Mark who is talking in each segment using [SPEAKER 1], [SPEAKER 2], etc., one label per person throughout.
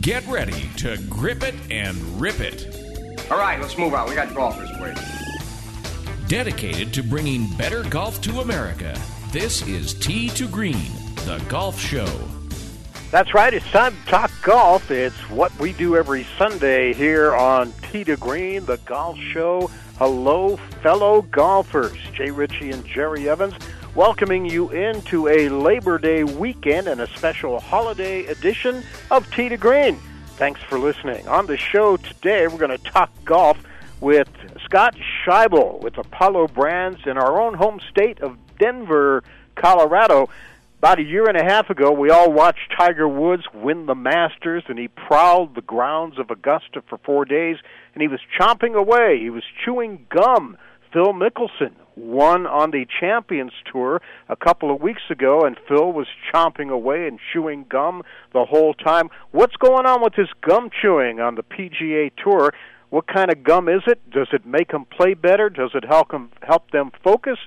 [SPEAKER 1] Get ready to grip it and rip it.
[SPEAKER 2] All right, let's move on. We got golfers waiting.
[SPEAKER 1] Dedicated to bringing better golf to America, this is Tee to Green, the golf show.
[SPEAKER 3] That's right. It's time to talk golf. It's what we do every Sunday here on Tee to Green, the golf show. Hello, fellow golfers. Jay Ritchie and Jerry Evans welcoming you into a Labor Day weekend and a special holiday edition of Tee to Green. Thanks for listening. On the show today, we're going to talk golf with Scott Scheibel with Apollo Brands in our own home state of Denver, Colorado. About a year and a half ago, we all watched Tiger Woods win the Masters, and he prowled the grounds of Augusta for four days, and he was chomping away. He was chewing gum. Phil Mickelson won on the Champions Tour a couple of weeks ago, and Phil was chomping away and chewing gum the whole time. What's going on with this gum chewing on the PGA Tour? What kind of gum is it? Does it make them play better? Does it help them help them focus?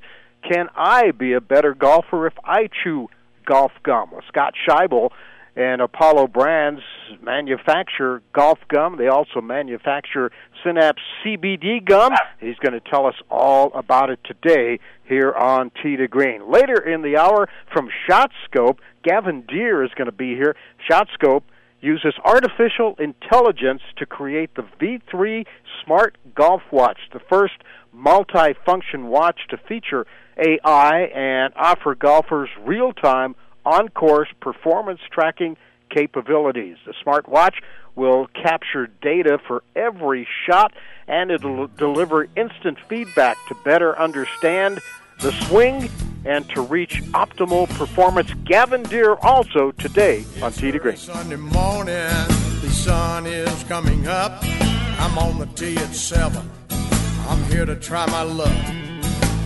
[SPEAKER 3] Can I be a better golfer if I chew golf gum. Scott Scheibel and Apollo Brands manufacture golf gum. They also manufacture Synapse CBD gum. He's going to tell us all about it today here on Tee to Green. Later in the hour from ShotScope, Gavin Dear is going to be here. ShotScope uses artificial intelligence to create the V3 Smart Golf Watch, the first multi-function watch to feature AI and offer golfers real time, on course performance tracking capabilities. The smartwatch will capture data for every shot and it'll deliver instant feedback to better understand the swing and to reach optimal performance. Gavin Dear also today on Tee to Green.
[SPEAKER 4] Sunday morning, the sun is coming up. I'm on the tee at 7. I'm here to try my luck.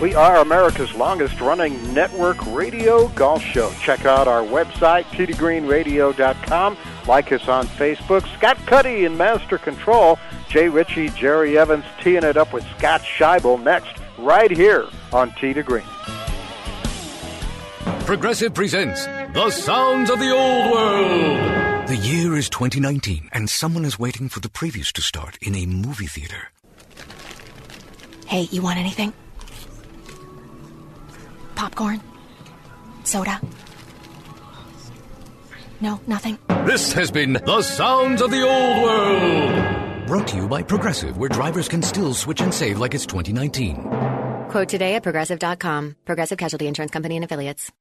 [SPEAKER 3] We are America's longest running network radio golf show. Check out our website, teetogreenradio.com. Like us on Facebook. Scott Cuddy in Master Control. Jay Ritchie, Jerry Evans teeing it up with Scott Scheibel next, right here on Tee to Green.
[SPEAKER 5] Progressive presents The Sounds of the Old World. The year is 2019, and someone is waiting for the previews to start in a movie theater.
[SPEAKER 6] Hey, you want anything? Popcorn? Soda? No, nothing?
[SPEAKER 5] This has been The Sounds of the Old World. Brought to you by Progressive, where drivers can still switch and save like it's 2019.
[SPEAKER 7] Quote today at progressive.com. Progressive Casualty Insurance Company and Affiliates.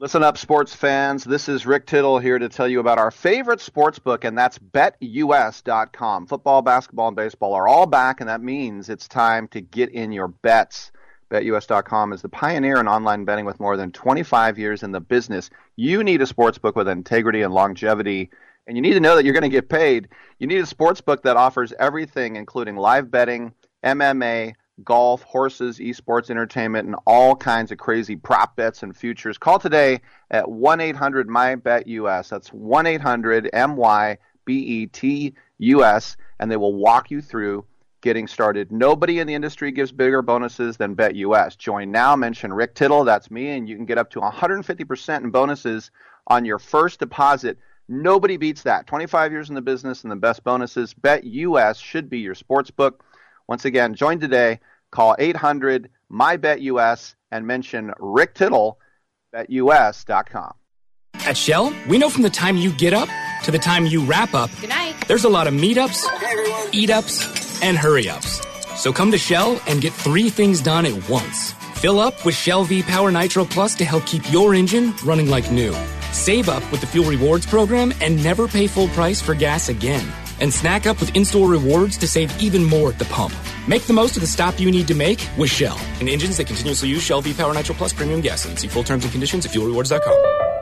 [SPEAKER 8] Listen up, sports fans. This is Rick Tittle here to tell you about our favorite sports book, and that's betus.com. Football, basketball, and baseball are all back, and that means it's time to get in your bets. BetUS.com is the pioneer in online betting with more than 25 years in the business. You need a sports book with integrity and longevity, and you need to know that you're going to get paid. You need a sports book that offers everything, including live betting, MMA, golf, horses, esports, entertainment, and all kinds of crazy prop bets and futures. Call today at 1 800 MyBetUS. That's 1 800 M Y B E T U S, and they will walk you through getting started. Nobody in the industry gives bigger bonuses than BetUS. Join now, mention Rick Tittle, that's me, and you can get up to 150% in bonuses on your first deposit. Nobody beats that. 25 years in the business and the best bonuses. BetUS should be your sports book. Once again, join today. Call 800 MyBetUS and mention Rick Tittle, betus.com.
[SPEAKER 9] At Shell, we know from the time you get up to the time you wrap up,
[SPEAKER 6] Good night.
[SPEAKER 9] there's a lot of meetups, eat ups, and hurry ups. So come to Shell and get three things done at once. Fill up with Shell V Power Nitro Plus to help keep your engine running like new. Save up with the Fuel Rewards program and never pay full price for gas again. And snack up with in store rewards to save even more at the pump. Make the most of the stop you need to make with Shell. And engines that continuously use Shell V Power Nitro Plus premium gasoline. See full terms and conditions at fuelrewards.com.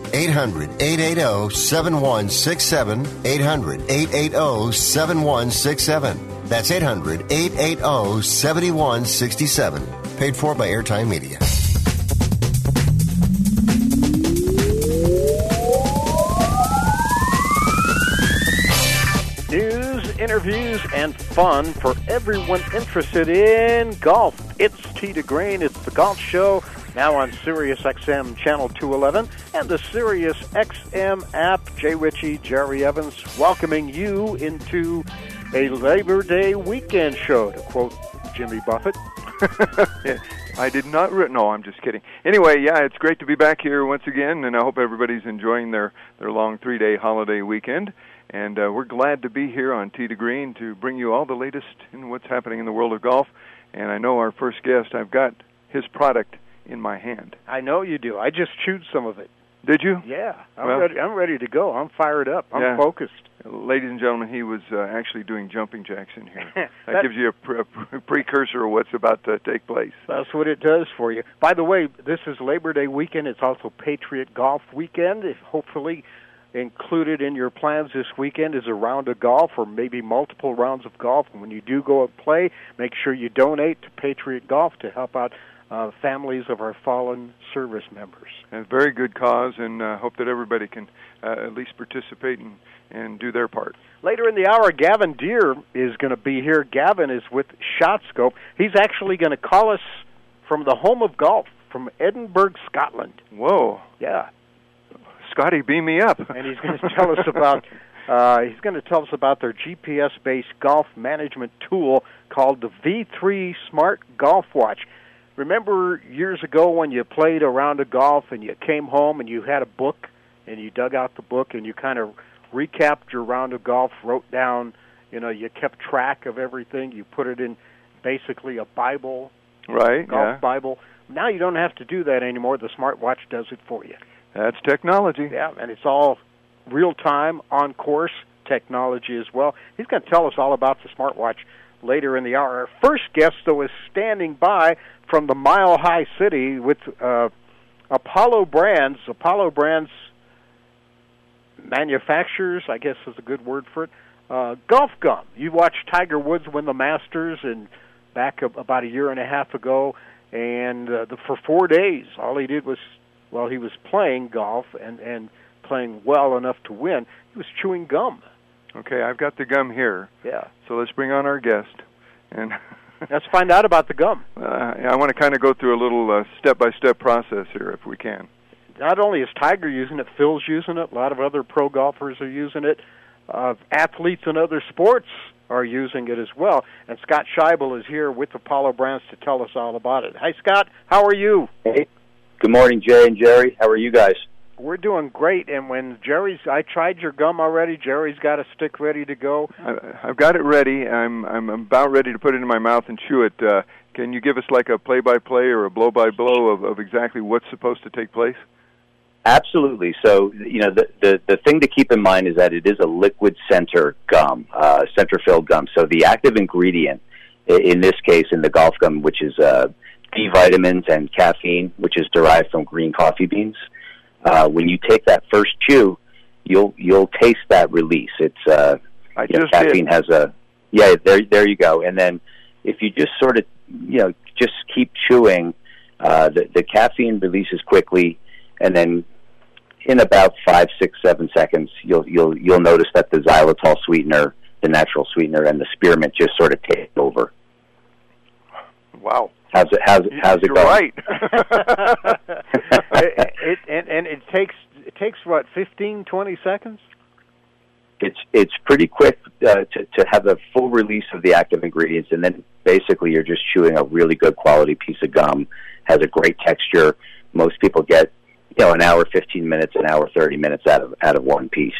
[SPEAKER 10] 800 880 7167. 800 880 7167. That's 800 880 7167. Paid for by Airtime Media.
[SPEAKER 3] News, interviews, and fun for everyone interested in golf. It's to Green. It's the Golf Show now on Sirius XM Channel 211 and the Sirius XM app. Jay Ritchie, Jerry Evans, welcoming you into a Labor Day weekend show, to quote Jimmy Buffett.
[SPEAKER 11] I did not. Re- no, I'm just kidding. Anyway, yeah, it's great to be back here once again, and I hope everybody's enjoying their their long three day holiday weekend. And uh, we're glad to be here on Tee to Green to bring you all the latest in what's happening in the world of golf. And I know our first guest, I've got his product in my hand.
[SPEAKER 3] I know you do. I just chewed some of it.
[SPEAKER 11] Did you?
[SPEAKER 3] Yeah, I'm
[SPEAKER 11] Well-
[SPEAKER 3] ready. I'm ready to go. I'm fired up. I'm
[SPEAKER 11] Yeah.
[SPEAKER 3] focused.
[SPEAKER 11] Ladies and gentlemen, he was uh, actually doing jumping jacks in here. That, gives you a, pre- a precursor of what's about to take place.
[SPEAKER 3] That's what it does for you. By the way, this is Labor Day weekend. It's also Patriot Golf Weekend. If hopefully included in your plans this weekend is a round of golf or maybe multiple rounds of golf. And when you do go and play, make sure you donate to Patriot Golf to help out uh, families of our fallen service members.
[SPEAKER 11] And very good cause, and uh, hope that everybody can uh, at least participate and, and do their part.
[SPEAKER 3] Later in the hour, Gavin Dear is going to be here. Gavin is with ShotScope. He's actually going to call us from the home of golf, from Edinburgh, Scotland.
[SPEAKER 11] Whoa.
[SPEAKER 3] Yeah.
[SPEAKER 11] Scotty, beam me up.
[SPEAKER 3] And he's going to tell us about uh, he's going to tell us about their GPS-based golf management tool called the V3 Smart Golf Watch. Remember years ago when you played a round of golf and you came home and you had a book and you dug out the book and you kind of recapped your round of golf, wrote down, you know, you kept track of everything, you put it in basically a Bible,
[SPEAKER 11] Right,
[SPEAKER 3] golf
[SPEAKER 11] yeah.
[SPEAKER 3] Bible. Now you don't have to do that anymore. The smartwatch does it for you.
[SPEAKER 11] That's technology.
[SPEAKER 3] Yeah, and it's all real time, on course technology as well. He's going to tell us all about the smartwatch later in the hour. Our first guest, though, is standing by from the Mile High City with uh, Apollo Brands. Apollo Brands manufactures, I guess is a good word for it, uh, golf gum. You watched Tiger Woods win the Masters and back ab- about a year and a half ago, and uh, the, for four days, all he did was, well, he was playing golf and and playing well enough to win. He was chewing gum.
[SPEAKER 11] Okay, I've got the gum here.
[SPEAKER 3] Yeah.
[SPEAKER 11] So let's bring on our guest. And
[SPEAKER 3] Let's find out about the gum.
[SPEAKER 11] uh, I want to kind of go through a little uh, step-by-step process here, if we can.
[SPEAKER 3] Not only is Tiger using it, Phil's using it. A lot of other pro golfers are using it. Uh, athletes in other sports are using it as well. And Scott Scheibel is here with Apollo Brands to tell us all about it. Hi, Scott. How are you?
[SPEAKER 12] Hey. Good morning, Jay and Jerry. How are you guys?
[SPEAKER 3] We're doing great. And when Jerry's, I tried your gum already. Jerry's got a stick ready to go.
[SPEAKER 11] I, I've got it ready. I'm I'm about ready to put it in my mouth and chew it. Uh, can you give us like a play-by-play or a blow-by-blow of, of exactly what's supposed to take place?
[SPEAKER 12] Absolutely. So, you know, the, the, the thing to keep in mind is that it is a liquid center gum, uh, center filled gum. So the active ingredient, in this case, in the golf gum, which is uh, B vitamins and caffeine, which is derived from green coffee beans. Uh, when you take that first chew, you'll you'll taste that release. It's uh,
[SPEAKER 11] I
[SPEAKER 12] you know, caffeine
[SPEAKER 11] did.
[SPEAKER 12] has a yeah. There there you go. And then if you just sort of you know just keep chewing, uh, the the caffeine releases quickly, and then in about five, six, seven seconds, you'll you'll you'll notice that the xylitol sweetener, the natural sweetener, and the spearmint just sort of take over.
[SPEAKER 11] Wow.
[SPEAKER 12] How's it? How's it? How's it
[SPEAKER 11] You're
[SPEAKER 12] going?
[SPEAKER 11] right.
[SPEAKER 3] it, it, and, and it takes it takes what fifteen twenty seconds.
[SPEAKER 12] it's it's pretty quick uh, to to have a full release of the active ingredients, and then basically you're just chewing a really good quality piece of gum. Has a great texture. Most people get you know an hour, fifteen minutes, an hour, thirty minutes out of out of one piece.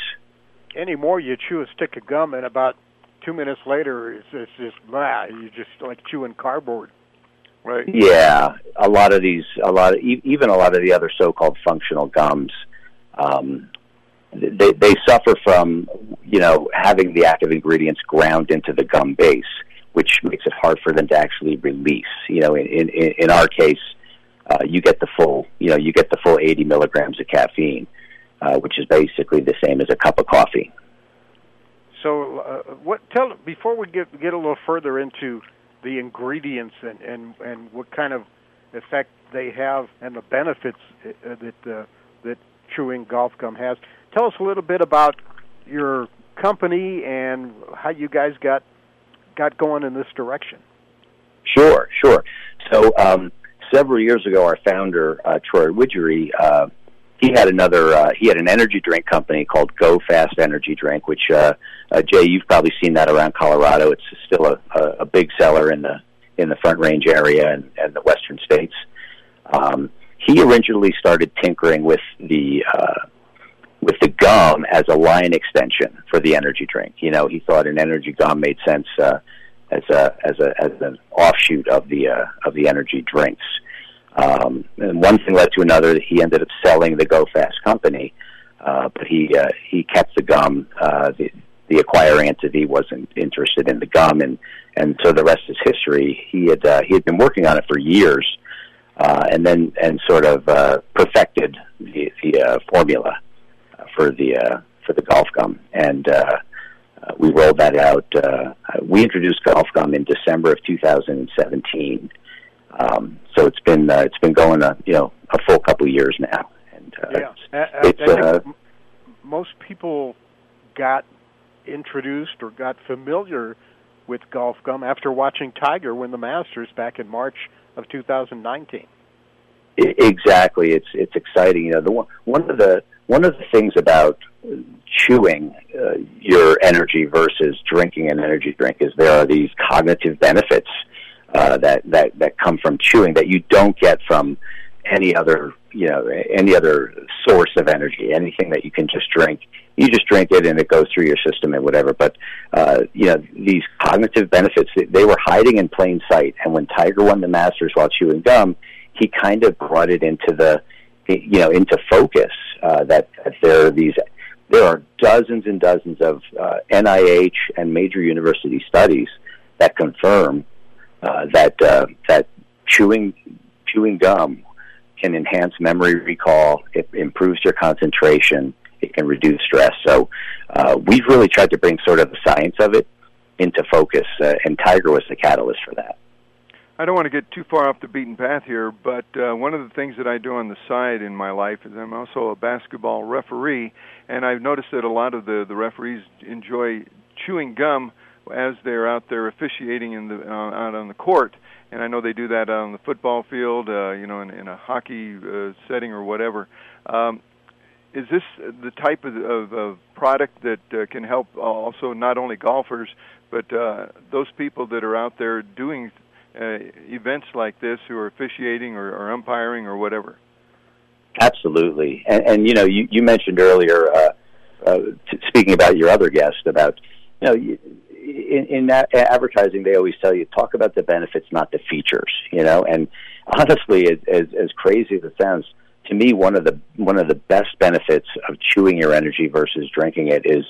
[SPEAKER 3] Anymore, you chew a stick of gum, and about two minutes later, it's, it's just blah. you're just like chewing cardboard.
[SPEAKER 11] Right.
[SPEAKER 12] Yeah, a lot of these, a lot of even a lot of the other so-called functional gums, um, they they suffer from you know having the active ingredients ground into the gum base, which makes it hard for them to actually release. You know, in in, in our case, uh, you get the full you know you get the full 80 milligrams of caffeine, uh, which is basically the same as a cup of coffee.
[SPEAKER 3] So, uh, what tell before we get get a little further into the ingredients and and and what kind of effect they have and the benefits uh, that uh, that chewing golf gum has. Tell us a little bit about your company and how you guys got got going in this direction.
[SPEAKER 12] Sure, sure. So um, several years ago, our founder uh, Troy Widgery, uh, he had another. Uh, he had an energy drink company called Go Fast Energy Drink, which uh, uh, Jay, you've probably seen that around Colorado. It's still a, a, a big seller in the in the Front Range area and, and the western states. Um, he originally started tinkering with the uh, with the gum as a line extension for the energy drink. You know, he thought an energy gum made sense uh, as a as a as an offshoot of the uh, of the energy drinks. Um, and one thing led to another. He ended up selling the Go Fast company, uh, but he uh, he kept the gum. Uh, the, the acquiring entity wasn't interested in the gum, and and so the rest is history. He had uh, he had been working on it for years, uh, and then and sort of uh, perfected the the uh, formula for the uh, for the golf gum, and uh, uh, we rolled that out. Uh, we introduced golf gum in December of 2017. Um, so it's been uh, it's been going a you know a full couple of years now, and uh,
[SPEAKER 3] yeah, I, I,
[SPEAKER 12] it's
[SPEAKER 3] I think
[SPEAKER 12] uh,
[SPEAKER 3] m- most people got introduced or got familiar with golf gum after watching Tiger win the Masters back in March of 2019.
[SPEAKER 12] I- Exactly, it's it's exciting. You know, the one one of the one of the things about chewing uh, your energy versus drinking an energy drink is there are these cognitive benefits uh, that that that come from chewing that you don't get from any other you know any other source of energy. Anything that you can just drink, you just drink it and it goes through your system and whatever. But uh, you know these cognitive benefits they- were hiding in plain sight. And when Tiger won the Masters while chewing gum, he kind of brought it into the you know into focus uh, that, that there are these there are dozens and dozens of uh, NIH and major university studies that confirm uh, that uh, that chewing chewing gum can enhance memory recall. It improves your concentration. It can reduce stress. So uh, we've really tried to bring sort of the science of it into focus, uh, and Tiger was the catalyst for that.
[SPEAKER 11] I don't want to get too far off the beaten path here, but uh, one of the things that I do on the side in my life is I'm also a basketball referee, and I've noticed that a lot of the the referees enjoy chewing gum as they're out there officiating in the uh, out on the court. And I know they do that on the football field, uh, you know, in, in a hockey uh, setting or whatever. Um, is this the type of, of, of product that uh, can help also not only golfers but uh, those people that are out there doing uh, events like this who are officiating or, or umpiring or whatever?
[SPEAKER 12] Absolutely, and, and you know, you, you mentioned earlier, uh, uh, t- speaking about your other guest, about you know, you, in, in that advertising, they always tell you talk about the benefits, not the features. You know, and honestly, as, as, as crazy as it sounds, to me, one of the one of the best benefits of chewing your energy versus drinking it is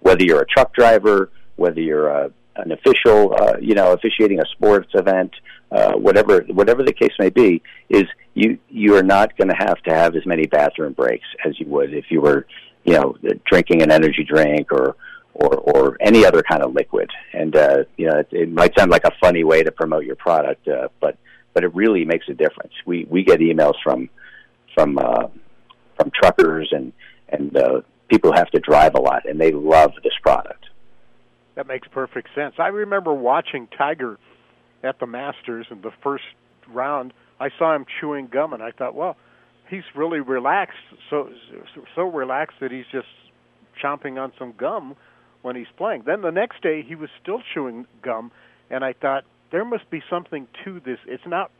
[SPEAKER 12] whether you're a truck driver, whether you're a, an official, uh, you know, officiating a sports event, uh, whatever whatever the case may be, is you you are not going to have to have as many bathroom breaks as you would if you were, you know, drinking an energy drink or or or any other kind of liquid. And uh, you know, it, it might sound like a funny way to promote your product, uh, but but it really makes a difference. We we get emails from from uh, from truckers and and uh, people who have to drive a lot, and they love this product.
[SPEAKER 3] That makes perfect sense. I remember watching Tiger at the Masters in the first round. I saw him chewing gum, and I thought, well, he's really relaxed, so so relaxed that he's just chomping on some gum when he's playing. Then the next day, he was still chewing gum, and I thought there must be something to this. It's not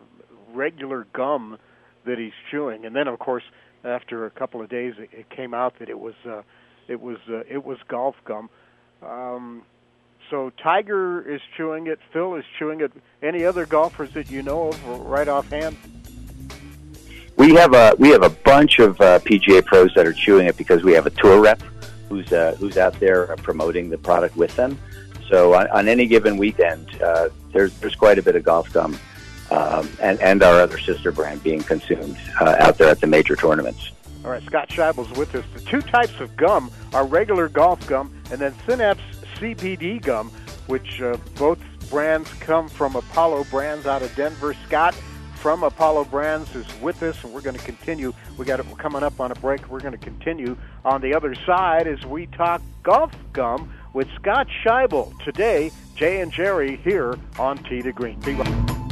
[SPEAKER 3] regular gum that he's chewing. And then, of course, after a couple of days, it, it came out that it was uh, it was uh, it was golf gum. Um, so Tiger is chewing it. Phil is chewing it. Any other golfers that you know of right offhand?
[SPEAKER 12] We have a we have a bunch of uh, PGA pros that are chewing it because we have a tour rep who's uh, who's out there promoting the product with them. So on, on any given weekend, uh, there's there's quite a bit of golf gum um, and, and our other sister brand being consumed uh, out there at the major tournaments.
[SPEAKER 3] All right, Scott Scheibel's with us. The two types of gum are regular golf gum and then Synapse CBD gum, which uh, both brands come from Apollo Brands out of Denver. Scott from Apollo Brands is with us, and we're going to continue. We got we're coming up on a break. We're going to continue on the other side as we talk golf gum with Scott Scheibel today. Jay and Jerry here on Tee to Green. Be right.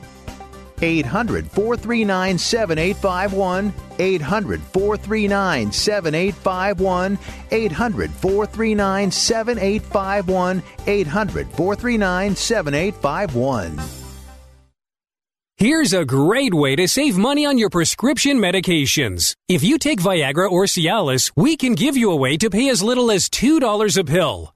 [SPEAKER 13] 800 439 7851. 800 439 7851. 800 439 7851. 800 439 7851.
[SPEAKER 14] Here's a great way to save money on your prescription medications. If you take Viagra or Cialis, we can give you a way to pay as little as $2 a pill.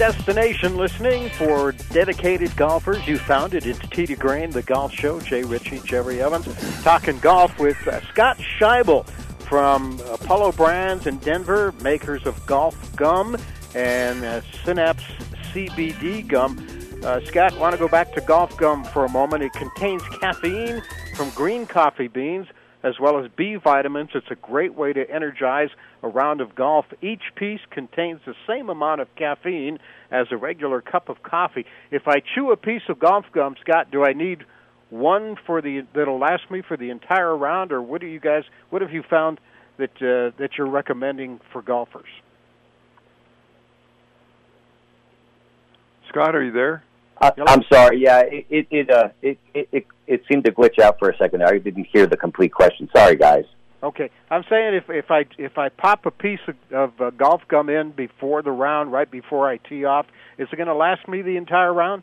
[SPEAKER 3] Destination listening for dedicated golfers. You found it. It's to Green, the golf show. Jay Ritchie, Jerry Evans, talking golf with uh, Scott Scheibel from Apollo Brands in Denver, makers of Golf Gum and uh, Synapse CBD Gum. Uh, Scott, want to go back to Golf Gum for a moment? It contains caffeine from green coffee beans as well as B vitamins. It's a great way to energize a round of golf. Each piece contains the same amount of caffeine as a regular cup of coffee. If I chew a piece of golf gum, Scott, do I need one for the that'll last me for the entire round, or what do you guys? What have you found that uh, that you're recommending for golfers?
[SPEAKER 11] Scott, are you there?
[SPEAKER 12] I, I'm sorry. Yeah, it it it, uh, it it it it seemed to glitch out for a second. I didn't hear the complete question. Sorry, guys.
[SPEAKER 3] Okay, I'm saying if if I if I pop a piece of, of uh, golf gum in before the round, right before I tee off, is it going to last me the entire round?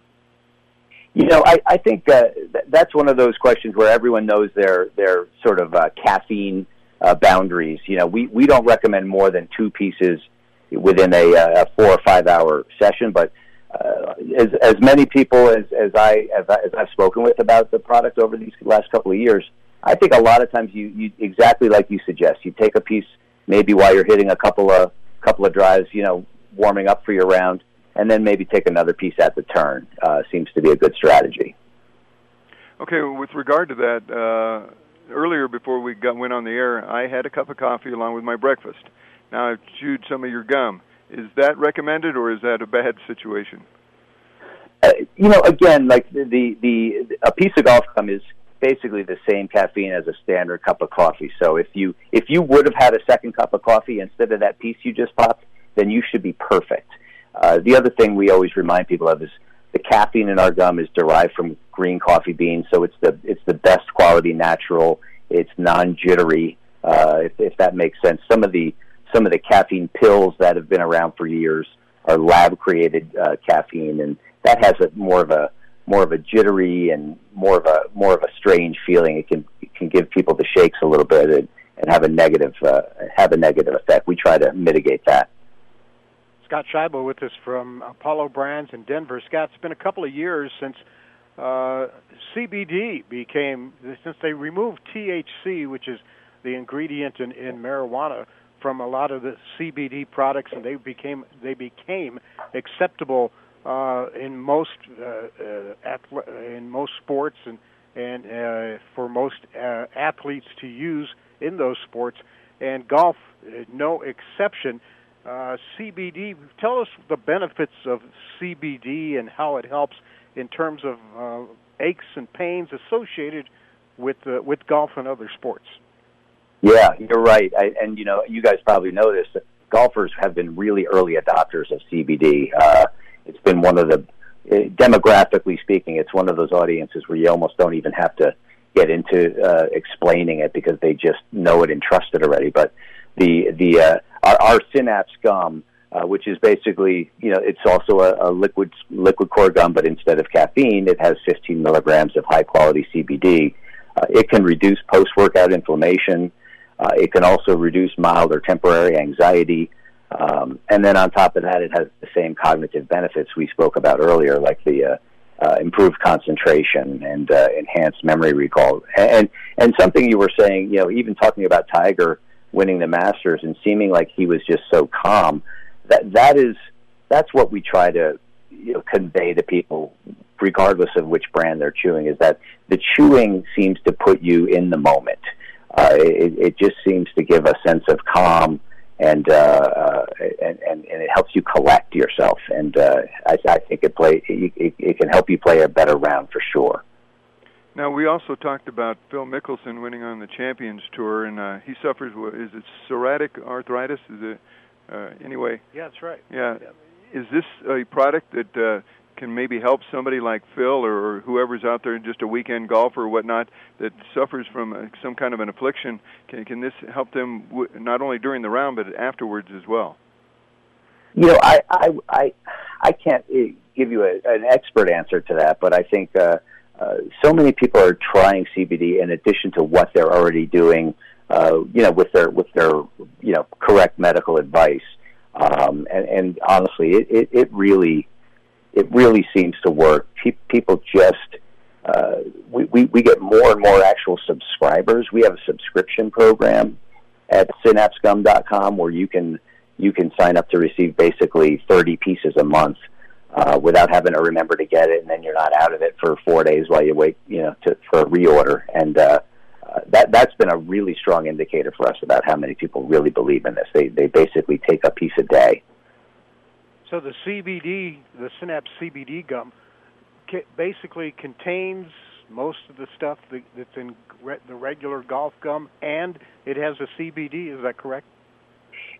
[SPEAKER 12] You know, I, I think uh, th- that's one of those questions where everyone knows their their sort of uh, caffeine uh, boundaries. You know, we we don't recommend more than two pieces within a, uh, a four or five hour session, but uh, as as many people as as I as, I, as I've spoken with about the product over these last couple of years, I think a lot of times you you exactly like you suggest. You take a piece maybe while you're hitting a couple of couple of drives, you know, warming up for your round, and then maybe take another piece at the turn. Uh, seems to be a good strategy.
[SPEAKER 11] Okay, with regard to that, uh, earlier before we got, went on the air, I had a cup of coffee along with my breakfast. Now I've chewed some of your gum. Is that recommended, or is that a bad situation?
[SPEAKER 12] Uh, you know, again, like the, the the a piece of golf gum is basically the same caffeine as a standard cup of coffee. So if you if you would have had a second cup of coffee instead of that piece you just popped, then you should be perfect. Uh, the other thing we always remind people of is the caffeine in our gum is derived from green coffee beans, so it's the it's the best quality natural. It's non jittery, uh, if, if that makes sense. Some of the some of the caffeine pills that have been around for years are lab created uh, caffeine, and that has a more of a more of a jittery and more of a more of a strange feeling. It can it can give people the shakes a little bit and, and have a negative uh, have a negative effect. We try to mitigate that.
[SPEAKER 3] Scott Scheibel with us from Apollo Brands in Denver. Scott, it's been a couple of years since uh, CBD became since they removed THC, which is the ingredient in, in marijuana from a lot of the CBD products, and they became they became acceptable uh, in most uh, uh, in most sports and and uh, for most uh, athletes to use in those sports, and golf uh, no exception. Uh, CBD. Tell us the benefits of CBD and how it helps in terms of uh, aches and pains associated with uh, with golf and other sports.
[SPEAKER 12] Yeah, you're right. I, and you know, you guys probably know this. Golfers have been really early adopters of CBD. Uh, it's been one of the uh, demographically speaking, it's one of those audiences where you almost don't even have to get into uh, explaining it because they just know it and trust it already. But the the uh, our, our synapse gum, uh, which is basically you know it's also a, a liquid liquid core gum, but instead of caffeine, it has 15 milligrams of high quality CBD. Uh, it can reduce post workout inflammation. Uh, it can also reduce mild or temporary anxiety. Um, and then on top of that, it has the same cognitive benefits we spoke about earlier, like the uh, uh, improved concentration and uh, enhanced memory recall. And and something you were saying, you know, even talking about Tiger winning the Masters and seeming like he was just so calm. That that is that's what we try to you know, convey to people, regardless of which brand they're chewing, is that the chewing seems to put you in the moment. Uh, it, it just seems to give a sense of calm and uh, uh, and, and and it helps you collect yourself. And uh, I, I think it play it, it can help you play a better round for sure.
[SPEAKER 11] Now we also talked about Phil Mickelson winning on the Champions Tour, and uh, he suffers. Is it psoriatic arthritis? Is it uh, anyway?
[SPEAKER 3] Yeah, that's right.
[SPEAKER 11] Yeah. Is this a product that uh, can maybe help somebody like Phil or, whoever's out there, just a weekend golfer or whatnot, that suffers from uh, some kind of an affliction? Can can this help them w- not only during the round but afterwards as well?
[SPEAKER 12] You know, I I I, I can't uh, give you a, an expert answer to that, but I think. Uh, uh, so many people are trying CBD in addition to what they're already doing, uh, you know, with their with their you know correct medical advice. Um, and, and honestly, it, it, it really it really seems to work. Pe- people just uh, we, we we get more and more actual subscribers. We have a subscription program at synapsegum.com where you can you can sign up to receive basically 30 pieces a month uh, without having to remember to get it, and then you're not out of it for four days while you wait, you know, to, for a reorder. And uh, uh, that that's been a really strong indicator for us about how many people really believe in this. They they basically take a piece a day.
[SPEAKER 3] So the CBD, the Synapse CBD gum, basically contains most of the stuff that's in the regular golf gum, and it has a CBD. Is that correct?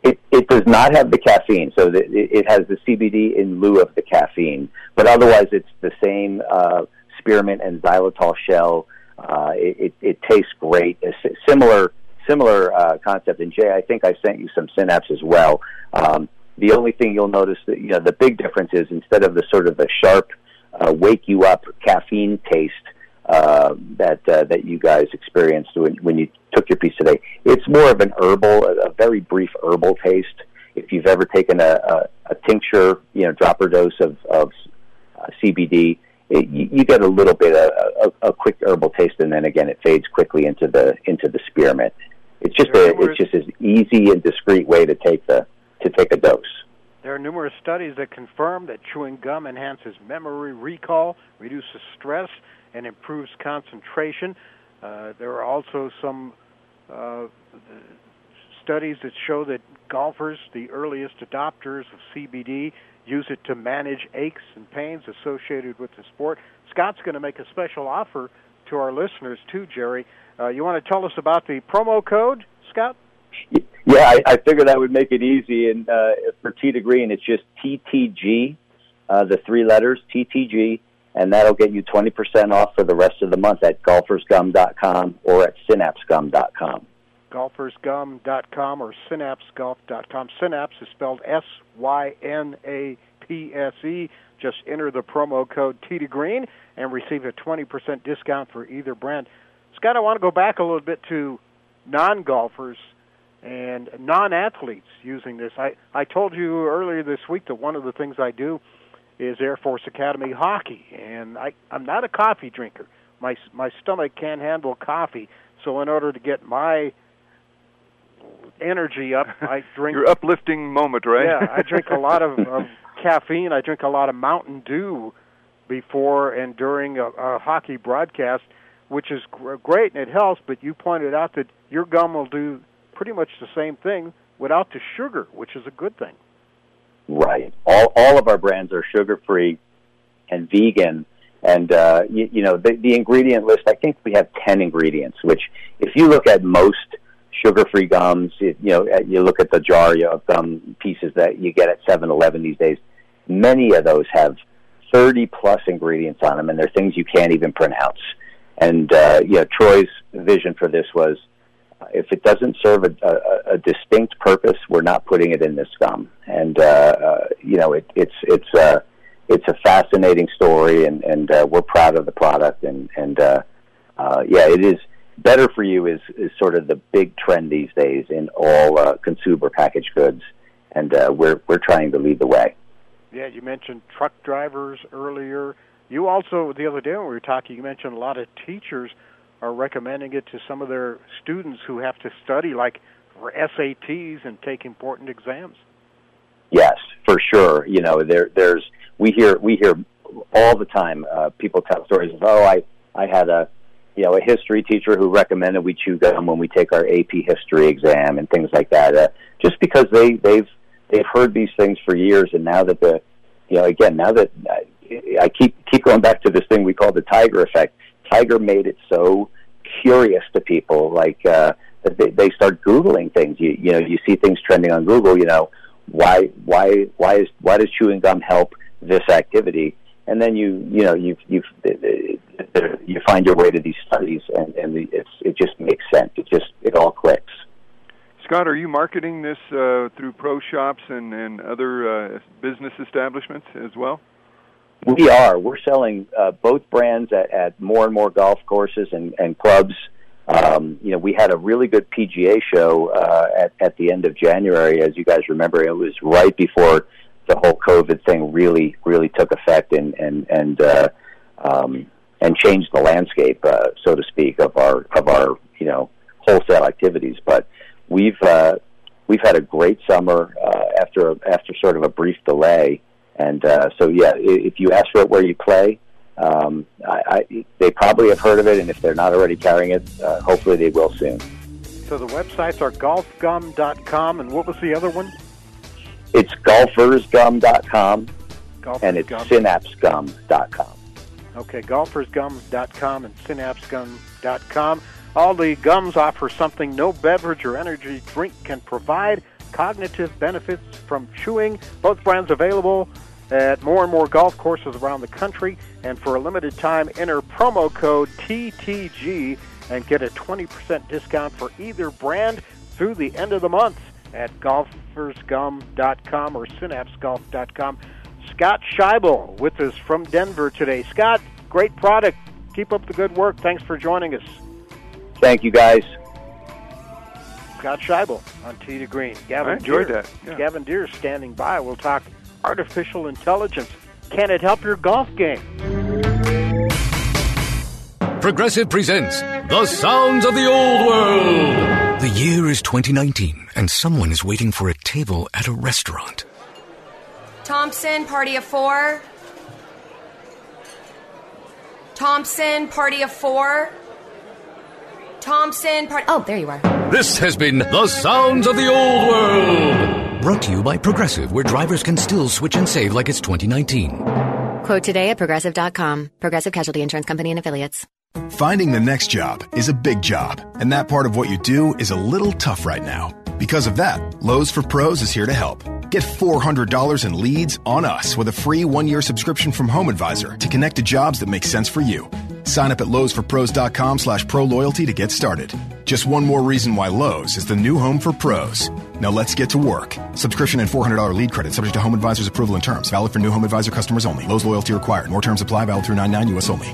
[SPEAKER 12] It, it does not have the caffeine, so the, it, has the CBD in lieu of the caffeine. But otherwise, it's the same uh, spearmint and xylitol shell. Uh, it, it, it tastes great. It's similar similar uh, concept. And Jay, I think I sent you some synapse as well. Um, the only thing you'll notice that you know the big difference is instead of the sort of the sharp uh, wake you up caffeine taste uh, that uh, that you guys experienced when, when you took your piece today. It's more of an herbal, a, a very brief herbal taste. If you've ever taken a, a, a tincture, you know, dropper dose of, of uh, CBD, it, you, you get a little bit of a, a quick herbal taste, and then again, it fades quickly into the into the spearmint. It's just a it's just an easy and discreet way to take the to take a dose.
[SPEAKER 3] There are numerous studies that confirm that chewing gum enhances memory recall, reduces stress, and improves concentration. Uh, there are also some uh, studies that show that golfers, the earliest adopters of CBD, use it to manage aches and pains associated with the sport. Scott's going to make a special offer to our listeners too, Jerry. Uh, you want to tell us about the promo code, Scott?
[SPEAKER 12] Yeah, I, I figured that would make it easy. And uh, for Tee to Green, it's just TTG, uh, the three letters TTG, and that'll get you 20% off for the rest of the month at golfersgum.com or at synapsegum.com.
[SPEAKER 3] Golfersgum.com or synapsegolf.com. Synapse is spelled S Y N A P S E. Just enter the promo code T to Green and receive a 20% discount for either brand. Scott, I want to go back a little bit to non golfers and non athletes using this. I, I told you earlier this week that one of the things I do is Air Force Academy hockey, and I, I'm not a coffee drinker. My my stomach can't handle coffee, so in order to get my energy up, I drink.
[SPEAKER 11] Your uplifting moment, right?
[SPEAKER 3] Yeah, I drink a lot of, of caffeine. I drink a lot of Mountain Dew before and during a, a hockey broadcast, which is great and it helps. But you pointed out that your gum will do pretty much the same thing without the sugar, which is a good thing.
[SPEAKER 12] Right. All all of our brands are sugar free and vegan. And uh, you, you know the, the ingredient list. I think we have ten ingredients. Which, if you look at most sugar-free gums, you, you know, you look at the jar of gum pieces that you get at Seven Eleven these days. Many of those have thirty plus ingredients on them, and they're things you can't even pronounce. And uh, you know, Troy's vision for this was if it doesn't serve a, a, a distinct purpose, we're not putting it in this gum. And uh, uh, you know, it, it's it's uh, it's a fascinating story, and and uh, we're proud of the product. And and uh, uh, yeah, it is better for you is is sort of the big trend these days in all uh, consumer packaged goods, and uh, we're we're trying to lead the way.
[SPEAKER 3] Yeah, you mentioned truck drivers earlier. You also the other day when we were talking, you mentioned a lot of teachers are recommending it to some of their students who have to study like for SATs and take important exams.
[SPEAKER 12] Yes, for sure. You know, there there's we hear we hear all the time uh, people tell stories of oh I I had a you know a history teacher who recommended we chew gum when we take our AP history exam and things like that. Uh, just because they they've they've heard these things for years, and now that the you know again now that I, I keep keep going back to this thing we call the tiger effect. Tiger made it so curious to people, like uh, that they, they start googling things. You you know you see things trending on Google. You know why why why is why does chewing gum help this activity? And then you you know you you you find your way to these studies, and and it's it just makes sense. It just it all clicks.
[SPEAKER 11] Scott, are you marketing this uh, through pro shops and, and other uh, business establishments as well?
[SPEAKER 12] We are. We're selling uh, both brands at, at more and more golf courses and, and clubs. Um, you know, we had a really good PGA show uh, at, at the end of January, as you guys remember. It was right before the whole COVID thing really, really took effect and and and uh, um, and changed the landscape, uh, so to speak, of our of our you know wholesale activities. But we've uh, we've had a great summer uh, after after sort of a brief delay, and uh, so yeah, if you ask for it where you play, um, I, I, they probably have heard of it, and if they're not already carrying it, uh, hopefully they will soon.
[SPEAKER 3] So the websites are golfgum.com, and what was the other one?
[SPEAKER 12] It's golfersgum.com,
[SPEAKER 3] Golfers
[SPEAKER 12] and it's
[SPEAKER 3] Gum.
[SPEAKER 12] synapsegum.com.
[SPEAKER 3] Okay, golfersgum.com and synapsegum.com. All the gums offer something no beverage or energy drink can provide cognitive benefits from chewing. Both brands available at more and more golf courses around the country. And for a limited time, enter promo code TTG and get a 20% discount for either brand through the end of the month at golfersgum.com or synapsegolf.com. Scott Scheibel with us from Denver today. Scott, great product. Keep up the good work. Thanks for joining us.
[SPEAKER 12] Thank you, guys.
[SPEAKER 3] Scott Scheibel on Tee to Green. Gavin
[SPEAKER 11] I enjoyed
[SPEAKER 3] Dear.
[SPEAKER 11] that, yeah.
[SPEAKER 3] Gavin Dear is standing by. We'll talk artificial intelligence. Can it help your golf game?
[SPEAKER 5] Progressive presents The Sounds of the Old World. The year is 2019, and someone is waiting for a table at a restaurant.
[SPEAKER 15] Thompson, party of four. Thompson, party of four. Thompson, party. Oh, there you are.
[SPEAKER 5] This has been The Sounds of the Old World. Brought to you by Progressive, where drivers can still switch and save like it's 2019.
[SPEAKER 7] Quote today at progressive.com. Progressive Casualty Insurance Company and Affiliates.
[SPEAKER 16] Finding the next job is a big job, and that part of what you do is a little tough right now. Because of that, Lowe's for Pros is here to help. Get $400 in leads on us with a free one year subscription from Home Advisor to connect to jobs that make sense for you. Sign up at lowesforpros.com slash pro loyalty to get started. Just one more reason why Lowe's is the new home for pros. Now let's get to work. Subscription and $400 lead credit subject to Home Advisor's approval and terms. Valid for new Home Advisor customers only. Lowe's loyalty required. More terms apply. Valid through 99 US only.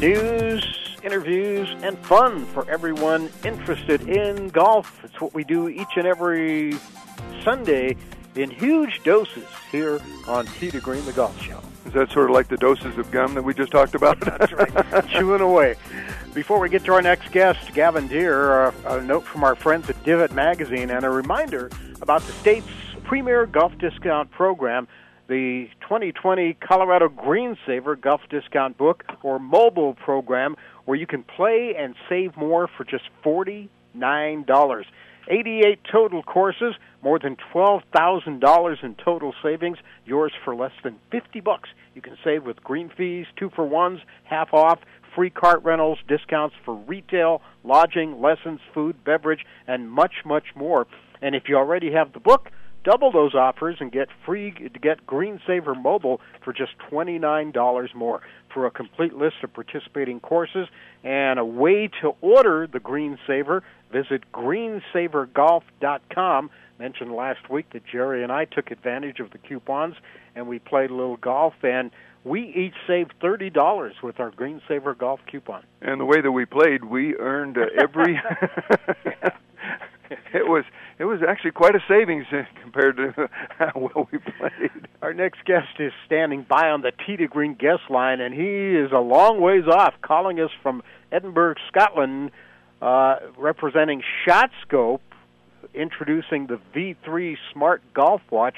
[SPEAKER 3] News, interviews, and fun for everyone interested in golf. It's what we do each and every Sunday in huge doses here on to Green, the Golf Show.
[SPEAKER 11] Is that sort of like the doses of gum that we just talked about?
[SPEAKER 3] That's right. Chewing away. Before we get to our next guest, Gavin Dear, uh, a note from our friends at Divot Magazine and a reminder about the state's premier golf discount program, the 2020 Colorado Greensaver Golf Discount Book or mobile program, where you can play and save more for just $49. 88 total courses, more than $12,000 in total savings, yours for less than 50 bucks. You can save with green fees, two for ones, half off, free cart rentals, discounts for retail, lodging, lessons, food, beverage, and much, much more. And if you already have the book, double those offers and get free get Greensaver Mobile for just $29 more. For a complete list of participating courses and a way to order the Greensaver, visit greensavergolf.com. Mentioned last week that Jerry and I took advantage of the coupons and we played a little golf and we each saved thirty dollars with our Greensaver golf coupon.
[SPEAKER 11] And the way that we played, we earned uh, every. it was it was actually quite a savings compared to how well we played.
[SPEAKER 3] Our next guest is standing by on the Tee to Green guest line, and he is a long ways off, calling us from Edinburgh, Scotland, uh, representing ShotScope, introducing the V3 Smart Golf Watch,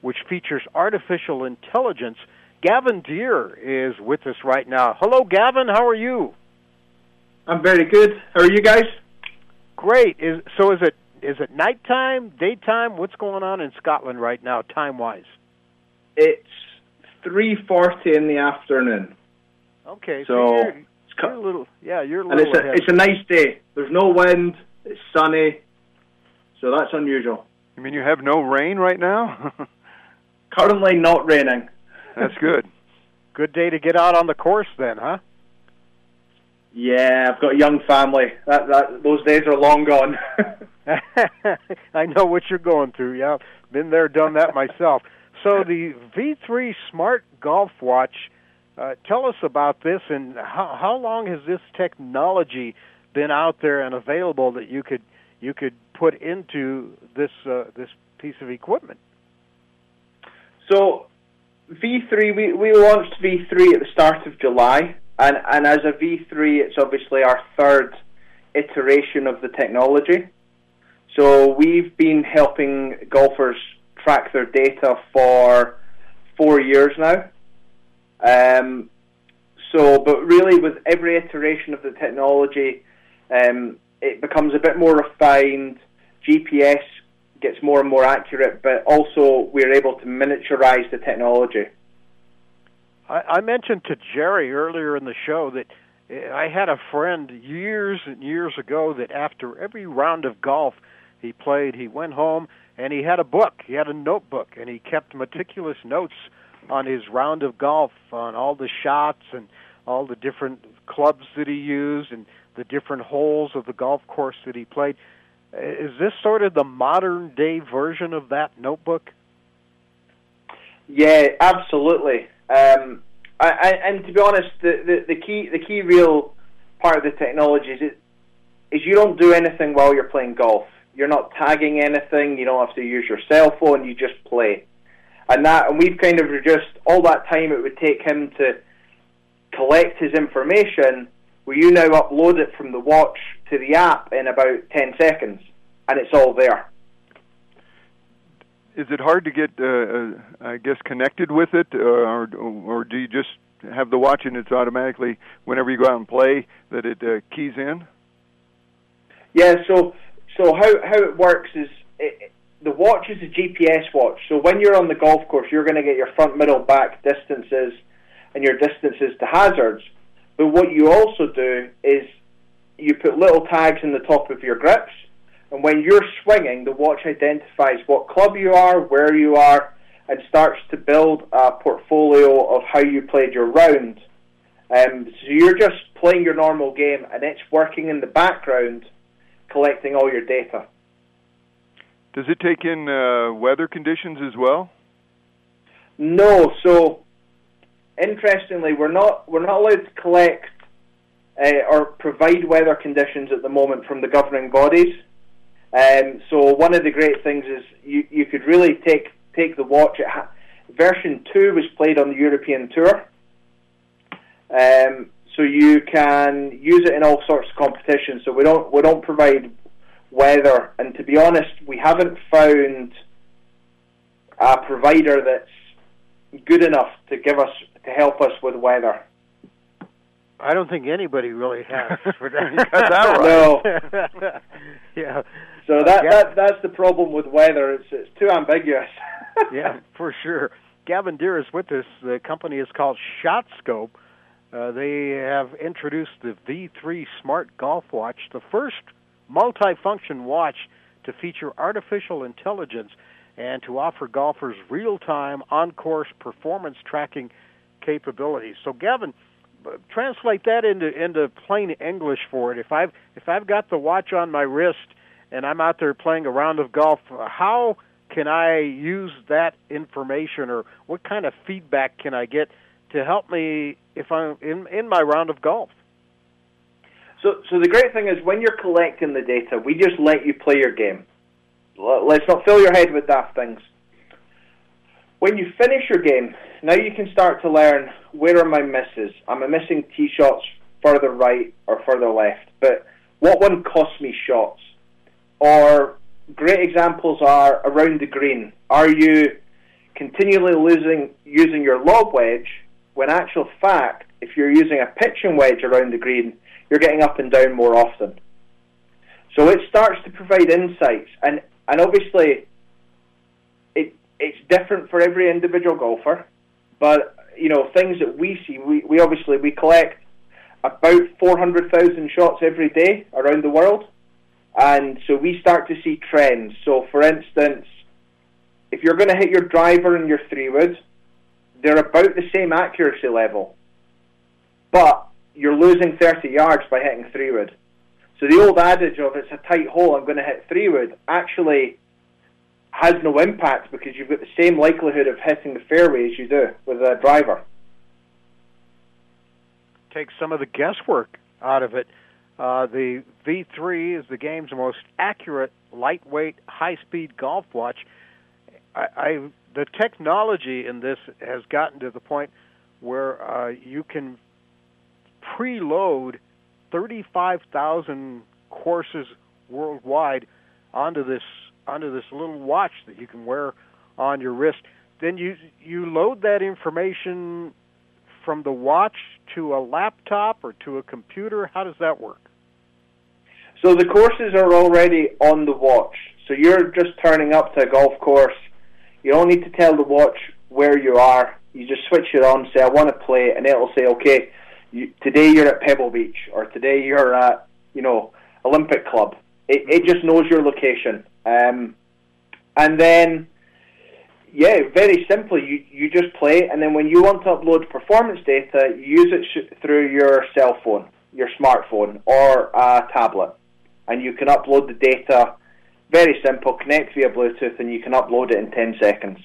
[SPEAKER 3] which features artificial intelligence. Gavin Dear is with us right now. Hello, Gavin. How are you?
[SPEAKER 17] I'm very good. How are you guys?
[SPEAKER 3] Great. Is so? Is it is it nighttime, daytime? What's going on in Scotland right now, time wise?
[SPEAKER 17] It's three forty in the afternoon.
[SPEAKER 3] Okay,
[SPEAKER 17] so,
[SPEAKER 3] so you're, you're a little yeah, you're a little.
[SPEAKER 17] and
[SPEAKER 3] little
[SPEAKER 17] it's a it's a nice day. There's no wind. It's sunny, so that's unusual.
[SPEAKER 11] You mean you have no rain right now?
[SPEAKER 17] Currently, not raining.
[SPEAKER 11] That's good.
[SPEAKER 3] Good day to get out on the course, then, huh?
[SPEAKER 17] Yeah, I've got a young family. That that those days are long gone.
[SPEAKER 3] I know what you're going through. Yeah, been there, done that myself. So the V3 Smart Golf Watch. Uh, tell us about this, and how how long has this technology been out there and available that you could you could put into this uh, this piece of equipment?
[SPEAKER 17] So V3, we, we launched V3 at the start of July, and, and as a V3, it's obviously our third iteration of the technology. So we've been helping golfers track their data for four years now. Um, so, but really, with every iteration of the technology, um, it becomes a bit more refined. GPS gets more and more accurate, but also we're able to miniaturize the technology.
[SPEAKER 3] I, I mentioned to Jerry earlier in the show that uh, I had a friend years and years ago that after every round of golf he played, he went home and he had a book. He had a notebook and he kept meticulous notes on his round of golf, on all the shots and all the different clubs that he used and the different holes of the golf course that he played. Is this sort of the modern day version of that notebook?
[SPEAKER 17] Yeah, absolutely. Um, I, I, and to be honest, the, the, the key the key real part of the technology is it, is you don't do anything while you're playing golf. You're not tagging anything. You don't have to use your cell phone. You just play, and that and we've kind of reduced all that time it would take him to collect his information. Where you now upload it from the watch to the app in about ten seconds, and it's all there
[SPEAKER 11] is it hard to get, uh, uh, I guess, connected with it, uh, or or do you just have the watch and it's automatically whenever you go out and play that it uh, keys in?
[SPEAKER 17] Yeah. So so how how it works is it, the watch is a GPS watch. So when you're on the golf course, you're going to get your front, middle, back distances and your distances to hazards. But what you also do is you put little tags in the top of your grips, and when you're swinging, the watch identifies what club you are, where you are, and starts to build a portfolio of how you played your round. Um, so you're just playing your normal game, and it's working in the background, collecting all your data.
[SPEAKER 11] Does it take in uh, weather conditions as well?
[SPEAKER 17] No. So, interestingly, we're not we're not allowed to collect uh, or provide weather conditions at the moment from the governing bodies. Um, so, one of the great things is you you could really take take the watch. Ha- version two was played on the European tour. Um, so you can use it in all sorts of competitions. So we don't we don't provide weather, and to be honest, we haven't found a provider that's good enough to give us to help us with weather.
[SPEAKER 3] I don't think anybody really has for
[SPEAKER 11] that. that right.
[SPEAKER 17] No.
[SPEAKER 3] yeah.
[SPEAKER 17] So that, yeah. that that's the problem with weather. It's it's too ambiguous.
[SPEAKER 3] yeah, for sure. Gavin Dear is with us. The company is called ShotScope. Uh, they have introduced the V3 Smart Golf Watch, the first multifunction watch to feature artificial intelligence and to offer golfers real-time on-course performance tracking capabilities. So, Gavin, translate that into into plain English for it. If I've if I've got the watch on my wrist and I'm out there playing a round of golf, how can I use that information, or what kind of feedback can I get to help me if I'm in in my round of golf?
[SPEAKER 17] So, so the great thing is when you're collecting the data, we just let you play your game. Let's not fill your head with daft things. When you finish your game, now you can start to learn where are my misses. Am I missing tee shots further right or further left? But what one costs me shots? Or great examples are around the green. Are you continually losing using your lob wedge when actual fact, if you're using a pitching wedge around the green, you're getting up and down more often. So it starts to provide insights, and and obviously, it's different for every individual golfer. But you know, things that we see, we, we obviously we collect about four hundred thousand shots every day around the world, and so we start to see trends. So, for instance, if you're going to hit your driver and your three wood, they're about the same accuracy level, but you're losing 30 yards by hitting three wood. So the old adage of it's a tight hole, I'm going to hit three wood, actually has no impact because you've got the same likelihood of hitting the fairway as you do with a driver.
[SPEAKER 3] Take some of the guesswork out of it. Uh, the V3 is the game's most accurate, lightweight, high-speed golf watch. I, I the technology in this has gotten to the point where uh, you can preload 35,000 courses worldwide onto this onto this little watch that you can wear on your wrist. Then you you load that information from the watch to a laptop or to a computer. How does that work?
[SPEAKER 17] So the courses are already on the watch. So you're just turning up to a golf course. You don't need to tell the watch where you are. You just switch it on, say I want to play, and it'll say, okay, you, today you're at Pebble Beach or today you're at you know Olympic Club. It, it just knows your location, um, and then yeah, very simply you you just play, and then when you want to upload performance data, you use it sh- through your cell phone, your smartphone, or a tablet, and you can upload the data. Very simple. Connect via Bluetooth, and you can upload it in ten seconds.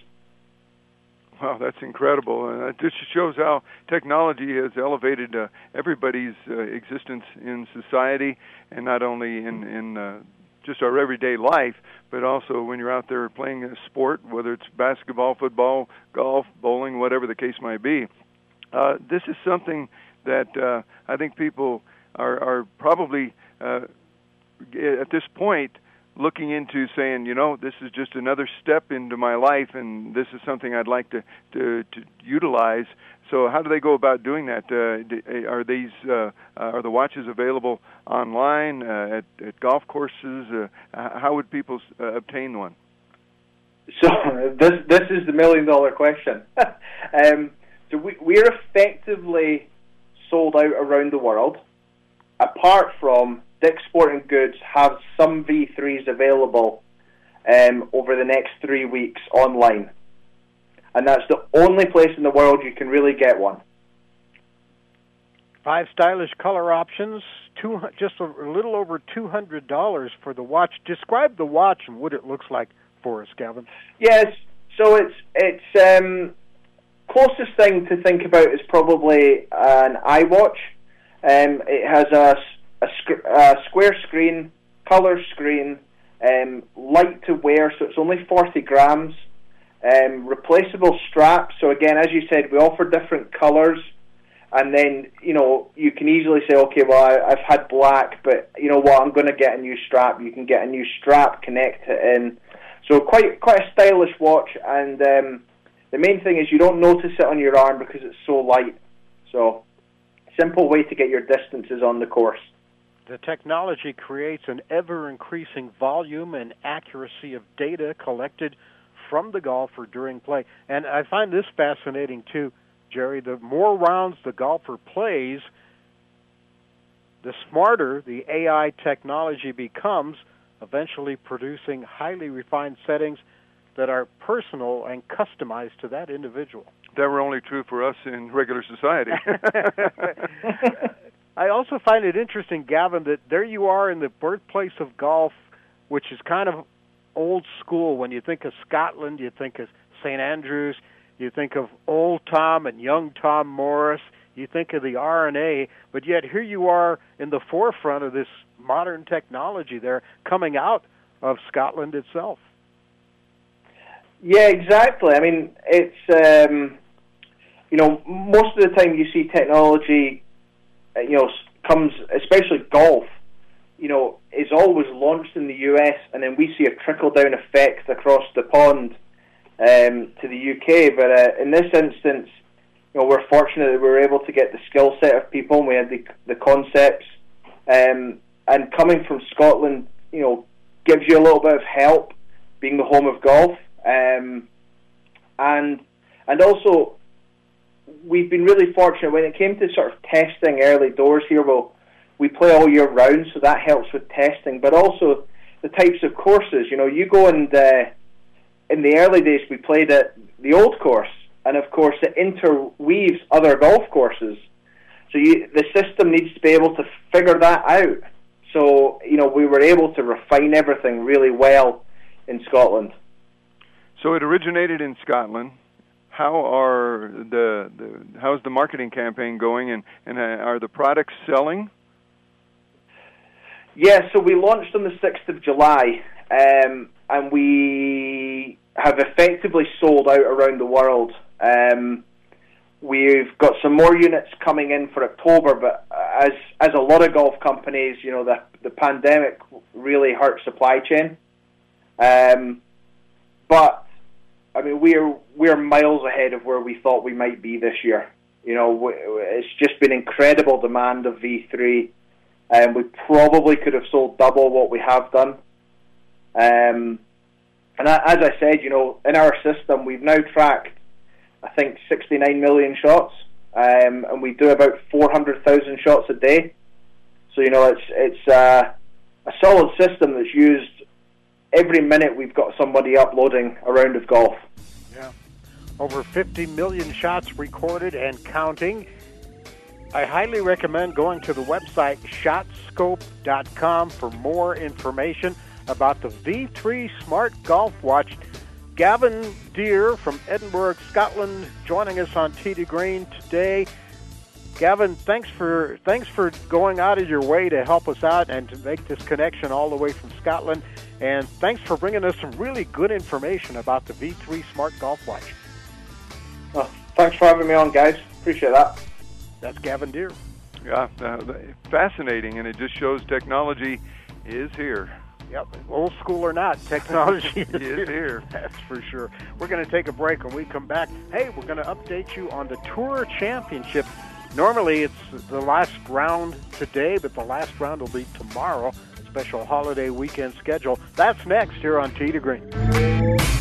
[SPEAKER 11] Wow, that's incredible. And it just shows how technology has elevated uh, everybody's uh, existence in society, and not only in in uh, just our everyday life, but also when you're out there playing a sport, whether it's basketball, football, golf, bowling, whatever the case might be. Uh, this is something that uh, I think people are, are probably uh, at this point looking into saying, you know, this is just another step into my life, and this is something I'd like to to, to utilize. So, how do they go about doing that? Uh, are these uh, are the watches available online uh, at, at golf courses? Uh, how would people uh, obtain one?
[SPEAKER 17] so this this is the million dollar question. um, so we, we're effectively sold out around the world, apart from Dick's Sporting Goods have some V3s available um, over the next three weeks online. And that's the only place in the world you can really get one.
[SPEAKER 3] Five stylish color options, two, just a little over $200 for the watch. Describe the watch and what it looks like for us, Gavin.
[SPEAKER 17] Yes, so it's it's um, closest thing to think about is probably an iWatch. Um, it has a, a, sc- a, square screen, color screen, um, light to wear, so it's only 40 grams. Um, replaceable straps. So again, as you said, we offer different colors, and then you know you can easily say, okay, well I, have had black, but you know what, I'm going to get a new strap. You can get a new strap, connect it in. So quite quite a stylish watch, and um, the main thing is you don't notice it on your arm because it's so light. So simple way to get your distances on the course.
[SPEAKER 3] The technology creates an ever increasing volume and accuracy of data collected from the golfer during play. And I find this fascinating too, Jerry. The more rounds the golfer plays, the smarter the AI technology becomes, eventually producing highly refined settings that are personal and customized to that individual.
[SPEAKER 11] That were only true for us in regular society.
[SPEAKER 3] I also find it interesting, Gavin, that there you are in the birthplace of golf, which is kind of old school. When you think of Scotland, you think of St. Andrews, you think of old Tom and young Tom Morris, you think of the R&A, but yet here you are in the forefront of this modern technology there coming out of Scotland itself.
[SPEAKER 17] Yeah, exactly. I mean, it's um, you know most of the time you see technology, you know, comes especially golf. You know, is always launched in the US, and then we see a trickle down effect across the pond um, to the UK. But uh, in this instance, you know, we're fortunate that we were able to get the skill set of people, and we had the the concepts. Um, and coming from Scotland, you know, gives you a little bit of help being the home of golf. Um, and and also, we've been really fortunate when it came to sort of testing early doors here. Well, we play all year round, so that helps with testing. But also the types of courses. You know, you go and uh, in the early days we played at the old course, and of course it interweaves other golf courses. So you, the system needs to be able to figure that out. So you know we were able to refine everything really well in Scotland.
[SPEAKER 11] So it originated in Scotland. How are the, the how's the marketing campaign going, and and uh, are the products selling?
[SPEAKER 17] Yeah, so we launched on the sixth of July, um, and we have effectively sold out around the world. Um, we've got some more units coming in for October, but as as a lot of golf companies, you know, the the pandemic really hurt supply chain. Um, but I mean, we're we're miles ahead of where we thought we might be this year. You know, it's just been incredible demand of V3, and we probably could have sold double what we have done. Um, and as I said, you know, in our system, we've now tracked, I think, 69 million shots, um, and we do about 400,000 shots a day. So you know, it's it's uh, a solid system that's used every minute we've got somebody uploading a round of golf.
[SPEAKER 3] Yeah. Over 50 million shots recorded and counting. I highly recommend going to the website shotscope.com for more information about the V3 Smart Golf Watch. Gavin Dear from Edinburgh, Scotland, joining us on Tee to Green today. Gavin, thanks for thanks for going out of your way to help us out and to make this connection all the way from Scotland. And thanks for bringing us some really good information about the V3 Smart Golf Watch.
[SPEAKER 17] Well, thanks for having me on, guys. Appreciate that.
[SPEAKER 3] That's Gavin Dear.
[SPEAKER 11] Yeah, uh, fascinating, and it just shows technology is here.
[SPEAKER 3] Yep, old school or not, technology is,
[SPEAKER 11] is here.
[SPEAKER 3] That's for sure. We're going to take a break. When we come back, hey, we're going to update you on the Tour Championship. Normally, it's the last round today, but the last round will be tomorrow special holiday weekend schedule. That's next here on Tee to Green.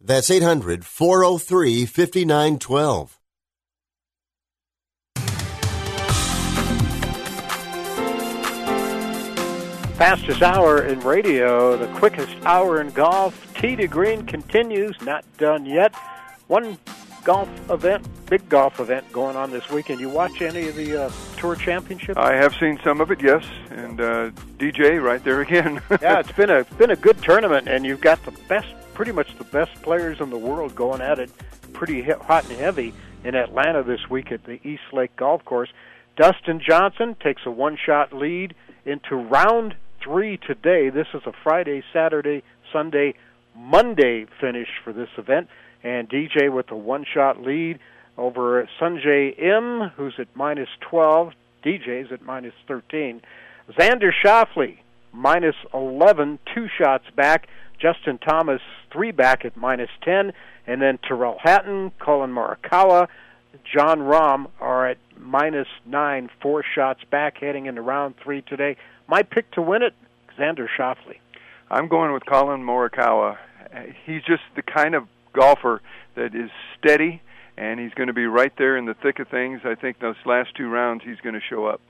[SPEAKER 10] That's 800 403 5912.
[SPEAKER 3] Fastest hour in radio, the quickest hour in golf. Tee to Green continues, not done yet. One golf event, big golf event going on this weekend. You watch any of the uh, Tour Championship?
[SPEAKER 11] I have seen some of it, yes, and uh, DJ right there again.
[SPEAKER 3] yeah, it's been a been a good tournament, and you've got the best, pretty much the best players in the world going at it, pretty hot and heavy in Atlanta this week at the East Lake Golf Course. Dustin Johnson takes a one-shot lead into round three today. This is a Friday, Saturday, Sunday, Monday finish for this event and DJ with a one shot lead over Sungjae Im, who's at minus 12. DJ's at minus 13. Xander Schauffele, minus 11, two shots back. Justin Thomas, three back at minus 10. And then Tyrrell Hatton, Collin Morikawa, Jon Rahm are at minus 9, four shots back heading into round three today. My pick to win it, Xander Schauffele.
[SPEAKER 11] I'm going with Collin Morikawa. He's just the kind of golfer that is steady, and he's going to be right there in the thick of things. I think those last two rounds he's going to show up.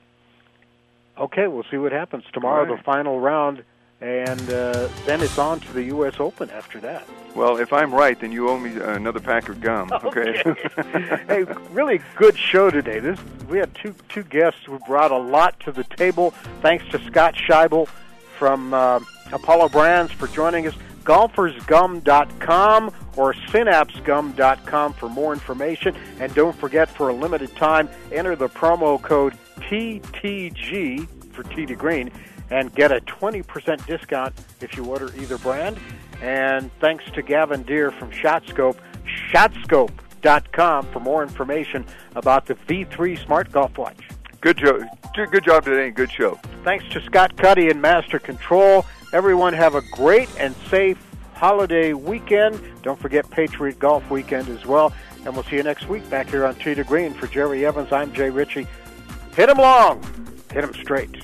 [SPEAKER 3] Okay, we'll see what happens tomorrow.
[SPEAKER 11] Right.
[SPEAKER 3] The final round, and uh, then it's on to the U.S. Open after that.
[SPEAKER 11] Well, if I'm right, then you owe me another pack of gum. Okay.
[SPEAKER 3] okay. hey, really good show today. This we had two two guests who brought a lot to the table. Thanks to Scott Scheibel from uh, Apollo Brands for joining us golfersgum.com or synapsegum.com for more information. And don't forget, for a limited time, enter the promo code TTG for Tee to Green and get a 20% discount if you order either brand. And thanks to Gavin Dear from ShotScope, patriotgolf.com for more information about the V3 Smart Golf Watch.
[SPEAKER 11] Good job. Good job today. Good show.
[SPEAKER 3] Thanks to Scott Cuddy and Master Control. Everyone have a great and safe holiday weekend. Don't forget Patriot Golf Weekend as well. And we'll see you next week back here on to Green. For Jerry Evans, I'm Jay Ritchie. Hit 'em long, hit him straight.